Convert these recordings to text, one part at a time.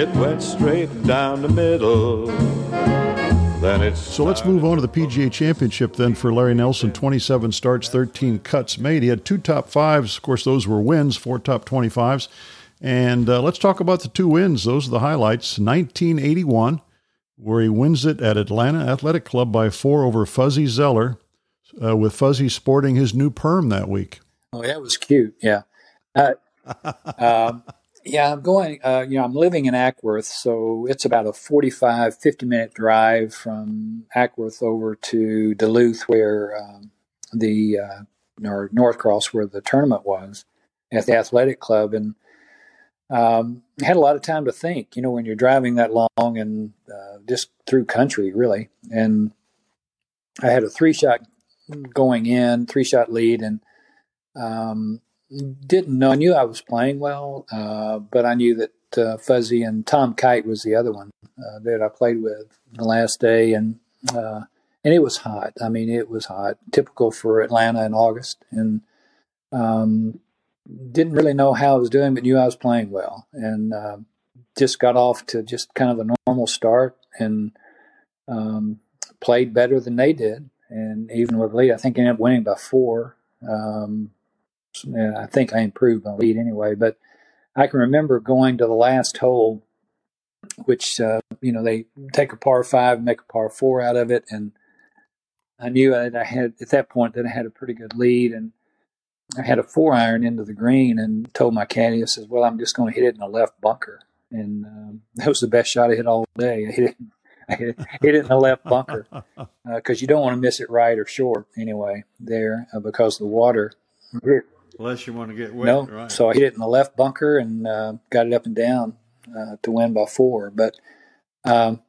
It went straight down the middle. Then it's so let's move on to the PGA Championship then for Larry Nelson. 27 starts, 13 cuts made. He had two top fives. Of course, those were wins, four top 25s. And uh, let's talk about the two wins. Those are the highlights. 1981, where he wins it at Atlanta Athletic Club by four over Fuzzy Zoeller, uh, with Fuzzy sporting his new perm that week. Oh, that was cute. Yeah. Uh, um, yeah, I'm going, uh, you know, I'm living in Acworth, so it's about a 45, 50 minute drive from Acworth over to Duluth, where um, the, uh, or Norcross, where the tournament was at the athletic club. And um, had a lot of time to think, you know, when you're driving that long and uh, just through country, really. And I had a three shot going in, three shot lead, and um, didn't know. I knew I was playing well, uh, but I knew that uh, Fuzzy and Tom Kite was the other one uh, that I played with the last day, and uh, and it was hot. I mean, it was hot, typical for Atlanta in August, and um, didn't really know how I was doing, but knew I was playing well, and uh, just got off to just kind of a normal start, and um, played better than they did, and even with lead, I think ended up winning by four. Um, and I think I improved my lead anyway. But I can remember going to the last hole, which uh, you know they take a par five, make a par four out of it, and I knew that I had at that point that I had a pretty good lead, and I had a four iron into the green, and told my caddy, I says, "Well, I'm just going to hit it in the left bunker," and um, that was the best shot I hit all day. I hit it. Hit it in the left bunker because uh, you don't want to miss it right or short anyway there uh, because the water Unless you want to get wet. No, right. so I hit it in the left bunker and uh, got it up and down uh, to win by four. But um,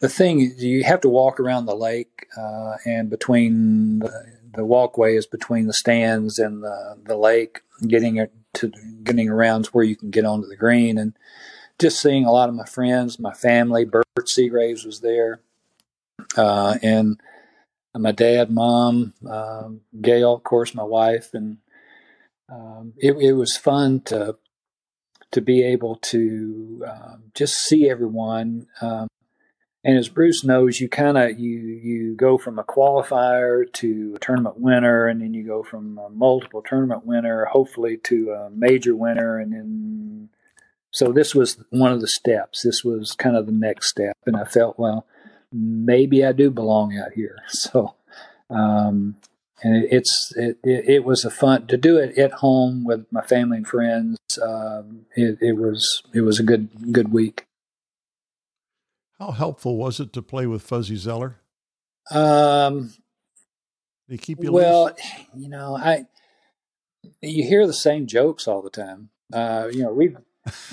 the thing is, you have to walk around the lake, uh, and between the, the, walkway is between the stands and the, the lake, getting it to getting around to where you can get onto the green, and just seeing a lot of my friends, my family. Bert Seagraves was there, uh, and my dad, mom, um, Gail, of course, my wife, and um, it, it, was fun to to be able to um, just see everyone. Um, and as Bruce knows, you kind of you you go from a qualifier to a tournament winner, and then you go from a multiple tournament winner, hopefully to a major winner, and then so this was one of the steps. This was kind of the next step, and I felt well, maybe I do belong out here. So um, and it, it's it, it, was a fun to do it at home with my family and friends. Um, it, it was it was a good good week. How helpful was it to play with Fuzzy Zoeller? Um, they keep you well. Loose? You know, I you hear the same jokes all the time. Uh, you know, we've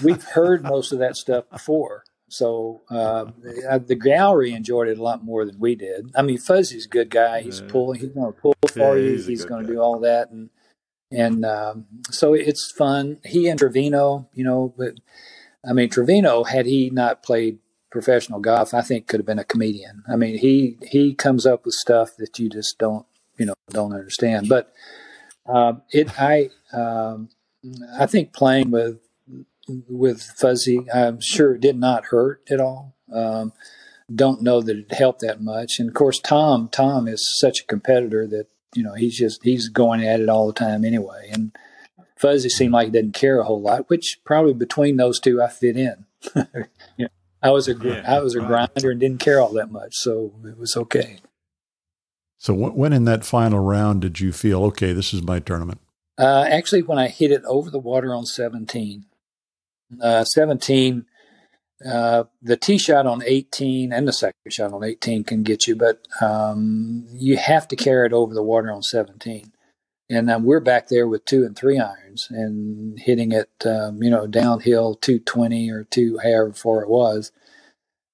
we've heard most of that stuff before. So uh, the gallery enjoyed it a lot more than we did. I mean, Fuzzy's a good guy. He's yeah. pulling. He's going to pull for yeah, you. He's, he's going to do all that, and and um, so it's fun. He and Trevino, you know, but I mean, Trevino had he not played professional golf, I think could have been a comedian. I mean, he he comes up with stuff that you just don't you know don't understand. But um, it I um, I think playing with with Fuzzy. I'm sure it did not hurt at all. Um, don't know that it helped that much. And of course, Tom, Tom is such a competitor that you know he's just he's going at it all the time anyway. And Fuzzy seemed like he didn't care a whole lot, which probably between those two I fit in. you know, I was a yeah, I was a right. grinder and didn't care all that much, so it was okay. So when in that final round did you feel okay? This is my tournament. Uh, actually, when I hit it over the water on seventeen, uh, 17, uh, the tee shot on 18 and the second shot on 18 can get you, but um, you have to carry it over the water on 17. And um, we're back there with two and three irons and hitting it, um, you know, downhill 220 or two, however far it was.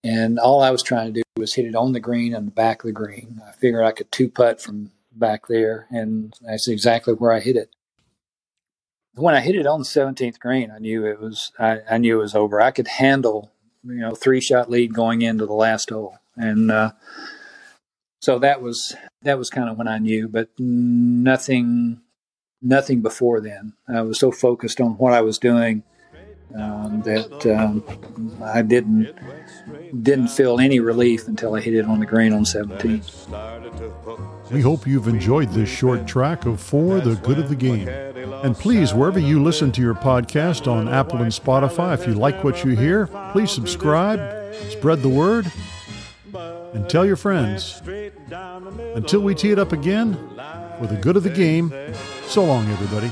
And all I was trying to do was hit it on the green and the back of the green. I figured I could two putt from back there, and that's exactly where I hit it when I hit it on the 17th green, I knew it was I, I, knew it was over. I could handle you know three shot lead going into the last hole, and uh, so that was that was kind of when I knew, but nothing nothing before then. I was so focused on what I was doing um, that um, I didn't didn't feel any relief until I hit it on the green on 17. We hope you've enjoyed this short track of For the Good of the Game. And please, wherever you listen to your podcast on Apple and Spotify, if you like what you hear, please subscribe, spread the word, and tell your friends. Until we tee it up again, for the good of the game, so long, everybody.